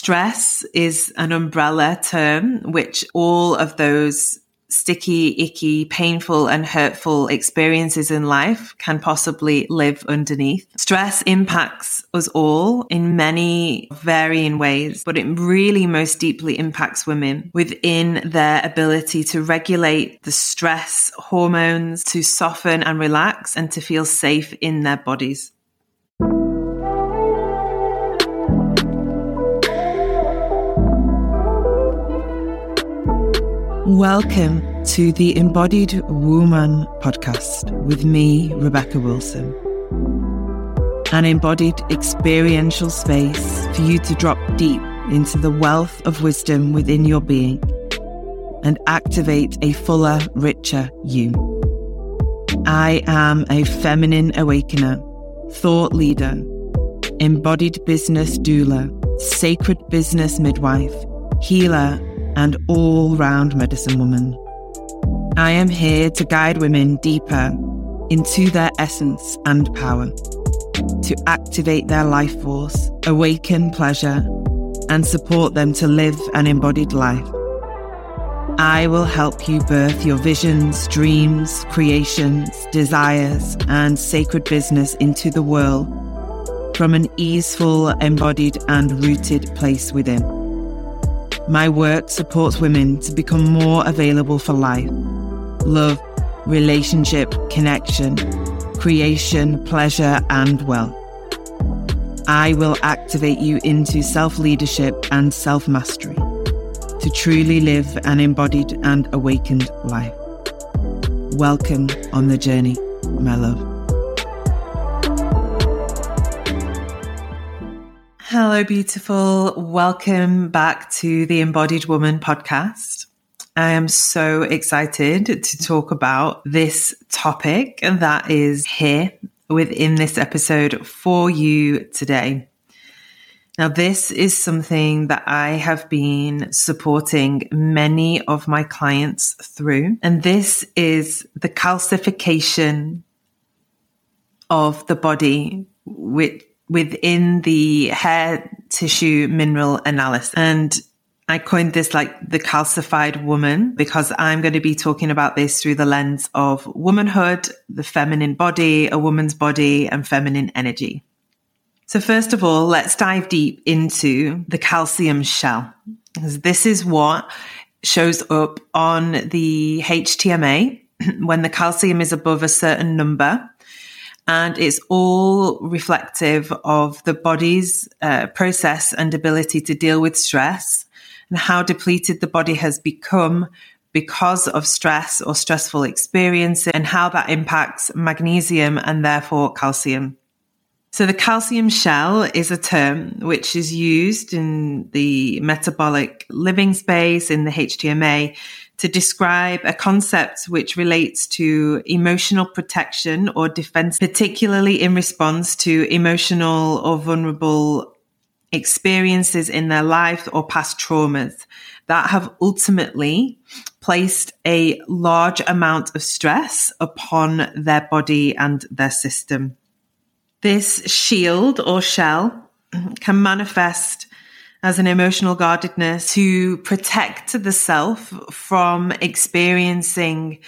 Stress is an umbrella term, which all of those sticky, icky, painful and hurtful experiences in life can possibly live underneath. Stress impacts us all in many varying ways, but it really most deeply impacts women within their ability to regulate the stress hormones, to soften and relax and to feel safe in their bodies. Welcome to the Embodied Woman podcast with me, Rebecca Wilson. An embodied experiential space for you to drop deep into the wealth of wisdom within your being and activate a fuller, richer you. I am a feminine awakener, thought leader, embodied business doula, sacred business midwife, healer, and all round medicine woman. I am here to guide women deeper into their essence and power, to activate their life force, awaken pleasure, and support them to live an embodied life. I will help you birth your visions, dreams, creations, desires, and sacred business into the world from an easeful, embodied, and rooted place within. My work supports women to become more available for life, love, relationship, connection, creation, pleasure, and wealth. I will activate you into self leadership and self mastery to truly live an embodied and awakened life. Welcome on the journey, my love. Hello, beautiful. Welcome back to the Embodied Woman podcast. I am so excited to talk about this topic that is here within this episode for you today. Now, this is something that I have been supporting many of my clients through, and this is the calcification of the body, which within the hair tissue mineral analysis. And I coined this like the calcified woman because I'm going to be talking about this through the lens of womanhood, the feminine body, a woman's body, and feminine energy. So, first of all, let's dive deep into the calcium shell. because This is what shows up on the HTMA when the calcium is above a certain number and it's all reflective of the body's uh, process and ability to deal with stress and how depleted the body has become because of stress or stressful experiences and how that impacts magnesium and therefore calcium. So the calcium shell is a term which is used in the metabolic living space in the HTMA to describe a concept which relates to emotional protection or defense, particularly in response to emotional or vulnerable experiences in their life or past traumas that have ultimately placed a large amount of stress upon their body and their system. This shield or shell can manifest as an emotional guardedness to protect the self from experiencing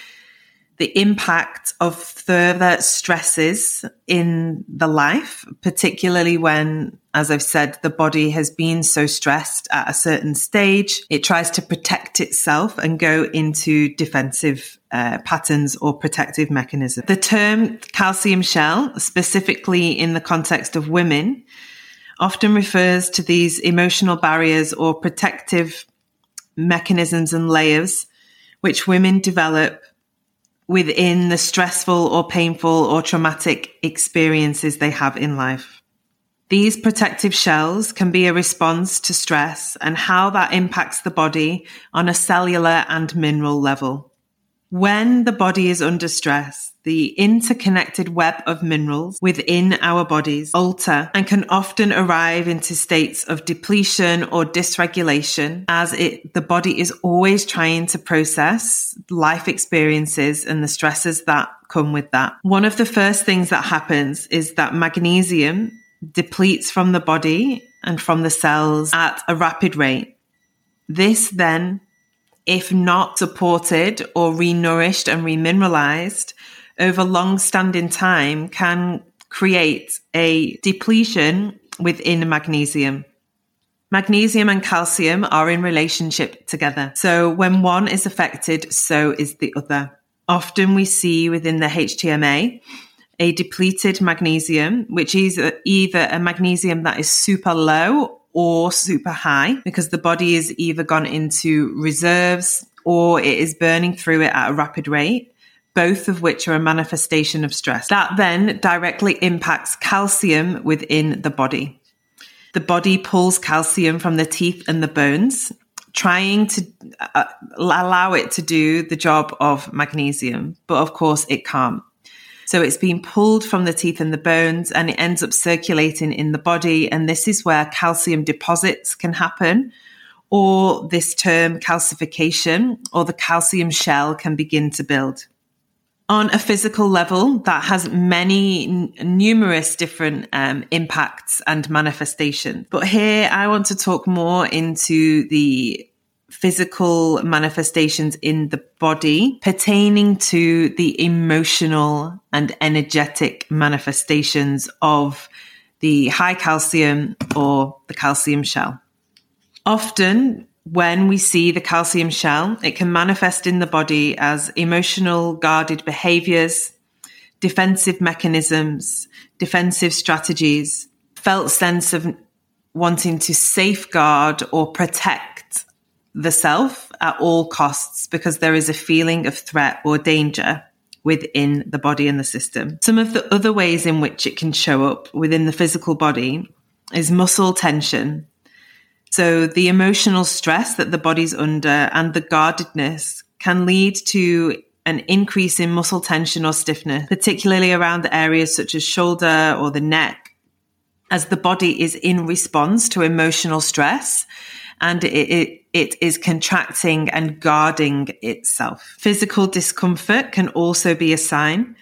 the impact of further stresses in the life, particularly when, as I've said, the body has been so stressed at a certain stage. It tries to protect itself and go into defensive uh, patterns or protective mechanisms. The term calcium shell, specifically in the context of women, often refers to these emotional barriers or protective mechanisms and layers which women develop within the stressful or painful or traumatic experiences they have in life. These protective shells can be a response to stress and how that impacts the body on a cellular and mineral level. When the body is under stress, the interconnected web of minerals within our bodies alter and can often arrive into states of depletion or dysregulation as it, the body is always trying to process life experiences and the stresses that come with that. One of the first things that happens is that magnesium depletes from the body and from the cells at a rapid rate. This then, if not supported or renourished and remineralized over long standing time, can create a depletion within magnesium. Magnesium and calcium are in relationship together. So when one is affected, so is the other. Often we see within the HTMA a depleted magnesium, which is either a magnesium that is super low or super high because the body is either gone into reserves or it is burning through it at a rapid rate, both of which are a manifestation of stress. That then directly impacts calcium within the body. The body pulls calcium from the teeth and the bones, trying to uh, allow it to do the job of magnesium. But of course, it can't. So it's being pulled from the teeth and the bones and it ends up circulating in the body. And this is where calcium deposits can happen or this term calcification or the calcium shell can begin to build. On a physical level, that has many, n- numerous different um, impacts and manifestations. But here I want to talk more into the physical manifestations in the body pertaining to the emotional and energetic manifestations of the high calcium or the calcium shell. Often, when we see the calcium shell, it can manifest in the body as emotional guarded behaviors, defensive mechanisms, defensive strategies, felt sense of wanting to safeguard or protect the self at all costs because there is a feeling of threat or danger within the body and the system. Some of the other ways in which it can show up within the physical body is muscle tension. So the emotional stress that the body's under and the guardedness can lead to an increase in muscle tension or stiffness, particularly around the areas such as shoulder or the neck, as the body is in response to emotional stress and it, it, it is contracting and guarding itself. Physical discomfort can also be a sign.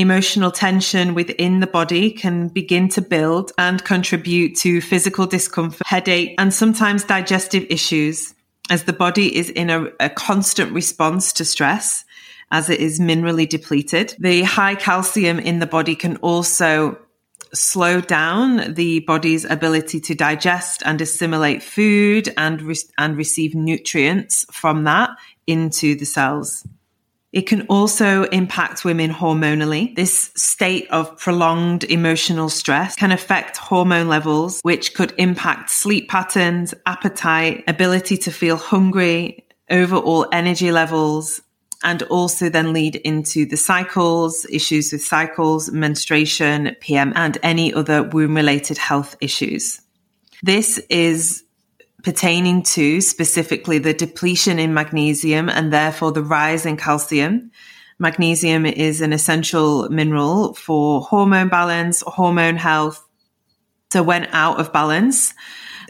Emotional tension within the body can begin to build and contribute to physical discomfort, headache, and sometimes digestive issues as the body is in a, a constant response to stress as it is minerally depleted. The high calcium in the body can also slow down the body's ability to digest and assimilate food and, re- and receive nutrients from that into the cells. It can also impact women hormonally. This state of prolonged emotional stress can affect hormone levels, which could impact sleep patterns, appetite, ability to feel hungry, overall energy levels, and also then lead into the cycles, issues with cycles, menstruation, PM, and any other womb related health issues. This is pertaining to specifically the depletion in magnesium and therefore the rise in calcium. Magnesium is an essential mineral for hormone balance, hormone health. So when out of balance,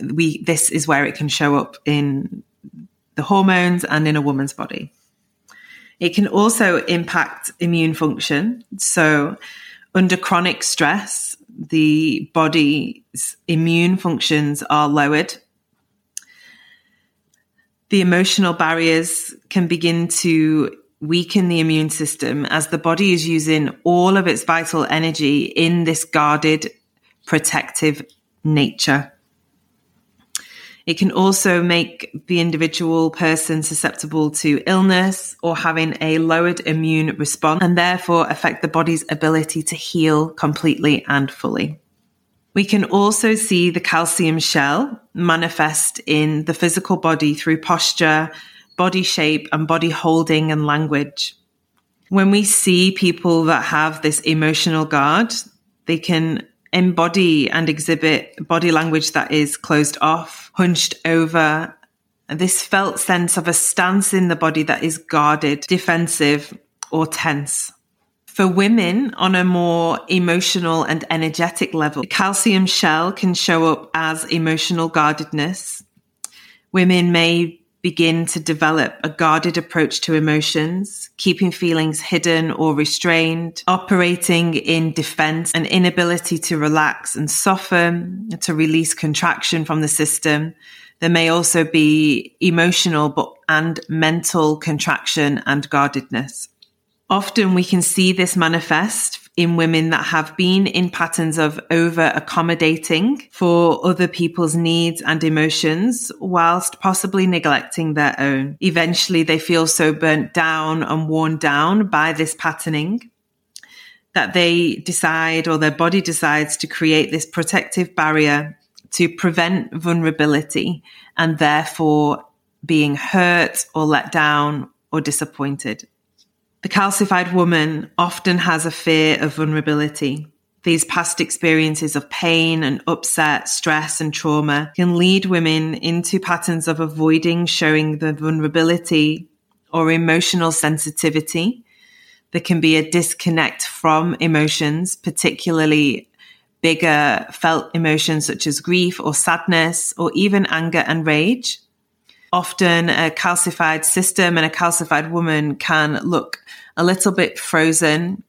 we, this is where it can show up in the hormones and in a woman's body. It can also impact immune function. So, under chronic stress, the body's immune functions are lowered. The emotional barriers can begin to weaken the immune system as the body is using all of its vital energy in this guarded, protective nature. It can also make the individual person susceptible to illness or having a lowered immune response and therefore affect the body's ability to heal completely and fully. We can also see the calcium shell manifest in the physical body through posture, body shape, and body holding and language. When we see people that have this emotional guard, they can embody and exhibit body language that is closed off, hunched over, this felt sense of a stance in the body that is guarded, defensive, or tense. For women on a more emotional and energetic level, calcium shell can show up as emotional guardedness. Women may begin to develop a guarded approach to emotions, keeping feelings hidden or restrained, operating in defense, an inability to relax and soften, to release contraction from the system. There may also be emotional but and mental contraction and guardedness. Often we can see this manifest in women that have been in patterns of over accommodating for other people's needs and emotions whilst possibly neglecting their own. Eventually they feel so burnt down and worn down by this patterning that they decide or their body decides to create this protective barrier to prevent vulnerability and therefore being hurt or let down or disappointed. The calcified woman often has a fear of vulnerability. These past experiences of pain and upset, stress and trauma can lead women into patterns of avoiding showing the vulnerability or emotional sensitivity. There can be a disconnect from emotions, particularly bigger felt emotions such as grief or sadness or even anger and rage. Often a calcified system and a calcified woman can look a little bit frozen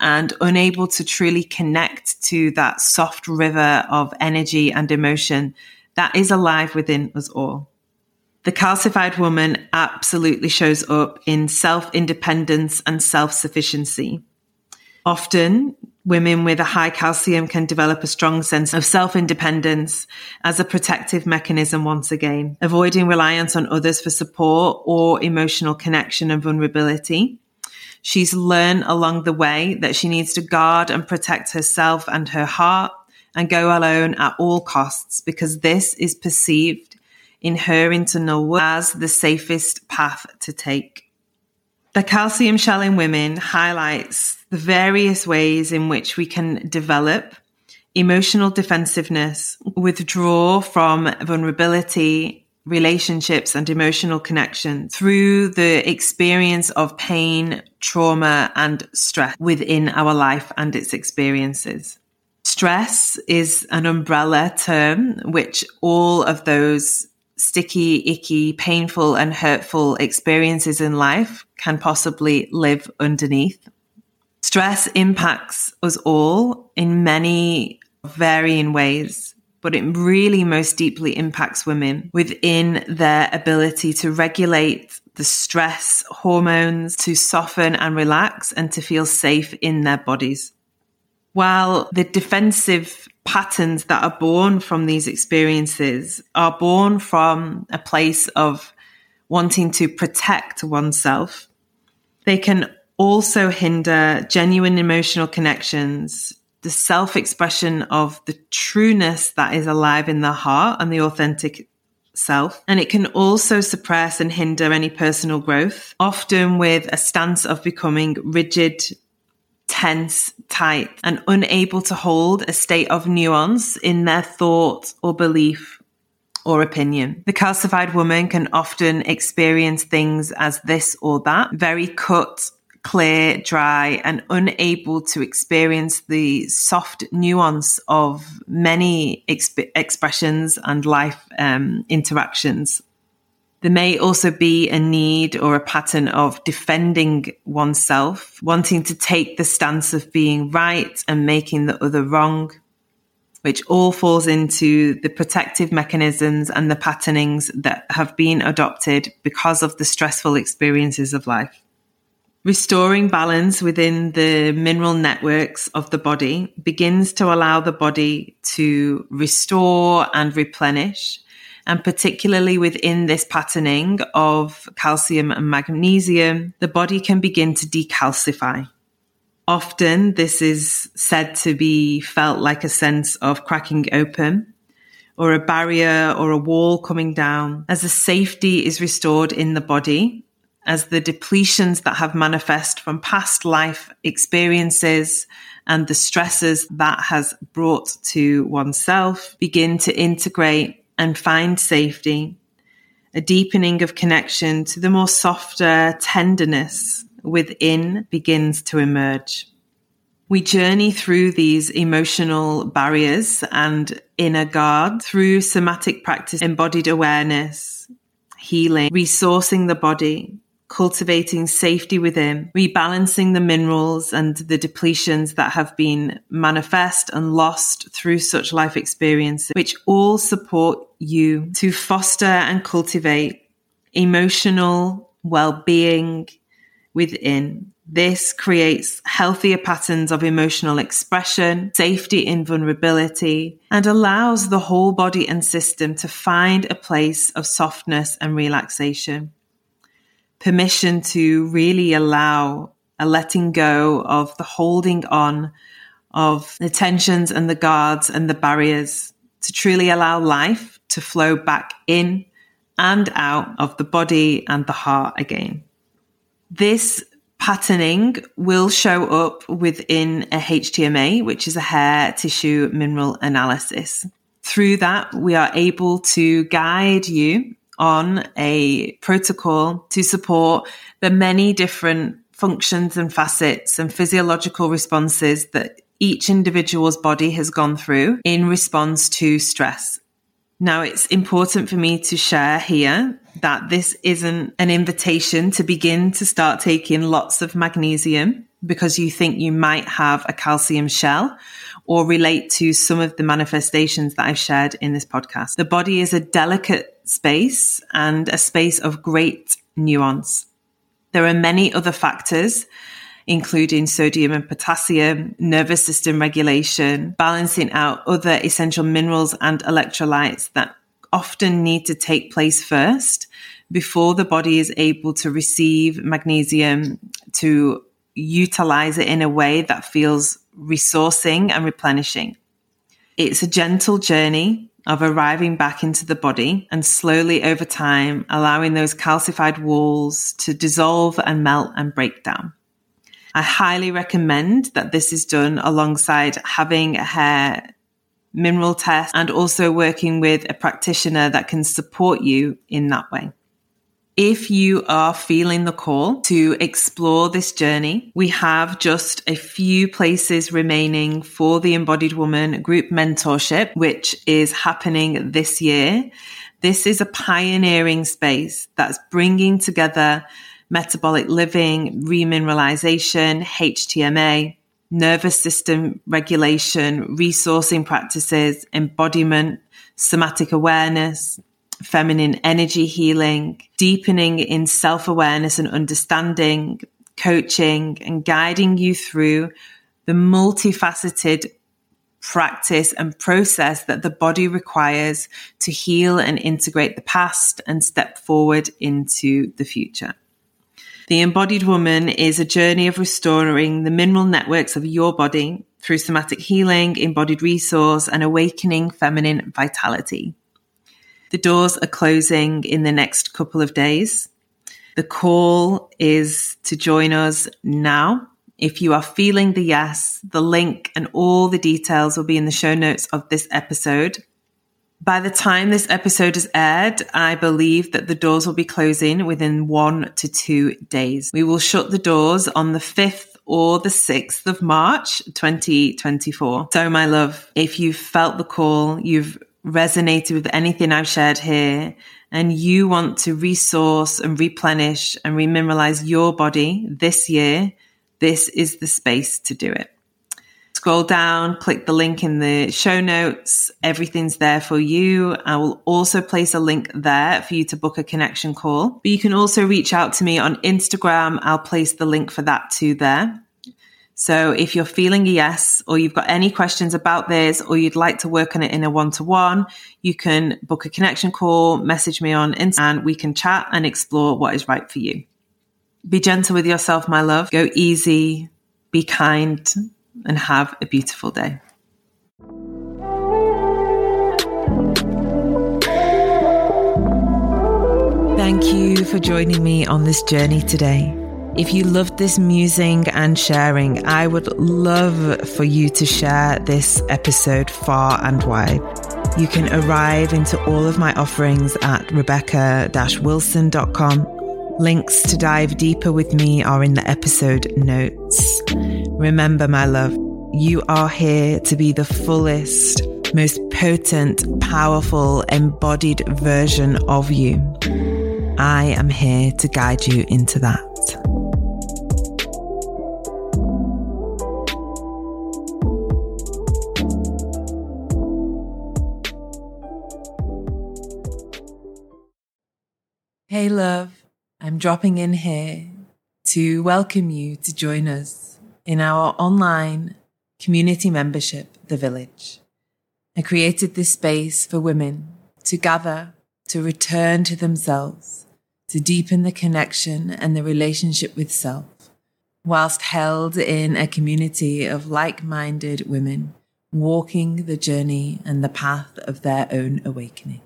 and unable to truly connect to that soft river of energy and emotion that is alive within us all. The calcified woman absolutely shows up in self independence and self sufficiency. Often women with a high calcium can develop a strong sense of self independence as a protective mechanism once again, avoiding reliance on others for support or emotional connection and vulnerability. She's learned along the way that she needs to guard and protect herself and her heart and go alone at all costs because this is perceived in her internal world as the safest path to take. The calcium shell in women highlights the various ways in which we can develop emotional defensiveness, withdraw from vulnerability, relationships and emotional connection through the experience of pain, trauma and stress within our life and its experiences. Stress is an umbrella term which all of those sticky, icky, painful and hurtful experiences in life can possibly live underneath. Stress impacts us all in many varying ways, but it really most deeply impacts women within their ability to regulate the stress hormones, to soften and relax, and to feel safe in their bodies. While the defensive patterns that are born from these experiences are born from a place of wanting to protect oneself, they can also hinder genuine emotional connections, the self expression of the trueness that is alive in the heart and the authentic self. And it can also suppress and hinder any personal growth, often with a stance of becoming rigid, tense, tight, and unable to hold a state of nuance in their thought or belief or opinion. The calcified woman can often experience things as this or that, very cut clear, dry, and unable to experience the soft nuance of many exp- expressions and life um, interactions. There may also be a need or a pattern of defending oneself, wanting to take the stance of being right and making the other wrong, which all falls into the protective mechanisms and the patternings that have been adopted because of the stressful experiences of life. Restoring balance within the mineral networks of the body begins to allow the body to restore and replenish. And particularly within this patterning of calcium and magnesium, the body can begin to decalcify. Often this is said to be felt like a sense of cracking open or a barrier or a wall coming down as the safety is restored in the body as the depletions that have manifest from past life experiences and the stresses that has brought to oneself begin to integrate and find safety, a deepening of connection to the more softer tenderness within begins to emerge. We journey through these emotional barriers and inner guard through somatic practice, embodied awareness, healing, resourcing the body, cultivating safety within, rebalancing the minerals and the depletions that have been manifest and lost through such life experiences, which all support you to foster and cultivate emotional well-being within. This creates healthier patterns of emotional expression, safety in vulnerability, and allows the whole body and system to find a place of softness and relaxation. Permission to really allow a letting go of the holding on of the tensions and the guards and the barriers to truly allow life to flow back in and out of the body and the heart again. This patterning will show up within a HTMA, which is a hair tissue mineral analysis. Through that, we are able to guide you on a protocol to support the many different functions and facets and physiological responses that each individual's body has gone through in response to stress. Now, it's important for me to share here that this isn't an invitation to begin to start taking lots of magnesium because you think you might have a calcium shell or relate to some of the manifestations that I've shared in this podcast. The body is a delicate space and a space of great nuance. There are many other factors including sodium and potassium, nervous system regulation, balancing out other essential minerals and electrolytes that often need to take place first before the body is able to receive magnesium to utilize it in a way that feels resourcing and replenishing. It's a gentle journey of arriving back into the body and slowly over time allowing those calcified walls to dissolve and melt and break down. I highly recommend that this is done alongside having a hair mineral test and also working with a practitioner that can support you in that way. If you are feeling the call to explore this journey, we have just a few places remaining for the Embodied Woman group mentorship, which is happening this year. This is a pioneering space that's bringing together metabolic living, remineralization, HTMA, nervous system regulation, resourcing practices, embodiment, somatic awareness, feminine energy healing, deepening in self awareness and understanding, coaching, and guiding you through the multifaceted practice and process that the body requires to heal and integrate the past and step forward into the future. The embodied woman is a journey of restoring the mineral networks of your body through somatic healing, embodied resource, and awakening feminine vitality. The doors are closing in the next couple of days. The call is to join us now. If you are feeling the yes, the link and all the details will be in the show notes of this episode. By the time this episode is aired, I believe that the doors will be closing within one to two days. We will shut the doors on the 5th or the 6th of March 2024. So, my love, if you've felt the call, you've resonated with anything I've shared here, and you want to resource and replenish and remineralize your body this year, this is the space to do it scroll down, click the link in the show notes. Everything's there for you. I will also place a link there for you to book a connection call. But you can also reach out to me on Instagram. I'll place the link for that too there. So if you're feeling a yes, or you've got any questions about this, or you'd like to work on it in a one to one, you can book a connection call, message me on Instagram, and we can chat and explore what is right for you. Be gentle with yourself, my love. Go easy. Be kind and have a beautiful day. Thank you for joining me on this journey today. If you loved this musing and sharing, I would love for you to share this episode far and wide. You can arrive into all of my offerings at rebecca wilson.com Links to dive deeper with me are in the episode notes. Remember, my love, you are here to be the fullest, most potent, powerful, embodied version of you. I am here to guide you into that. Hey, love, I'm dropping in here to welcome you to join us in our online community membership, The Village. I created this space for women to gather, to return to themselves, to deepen the connection and the relationship with self, whilst held in a community of like minded women walking the journey and the path of their own awakening.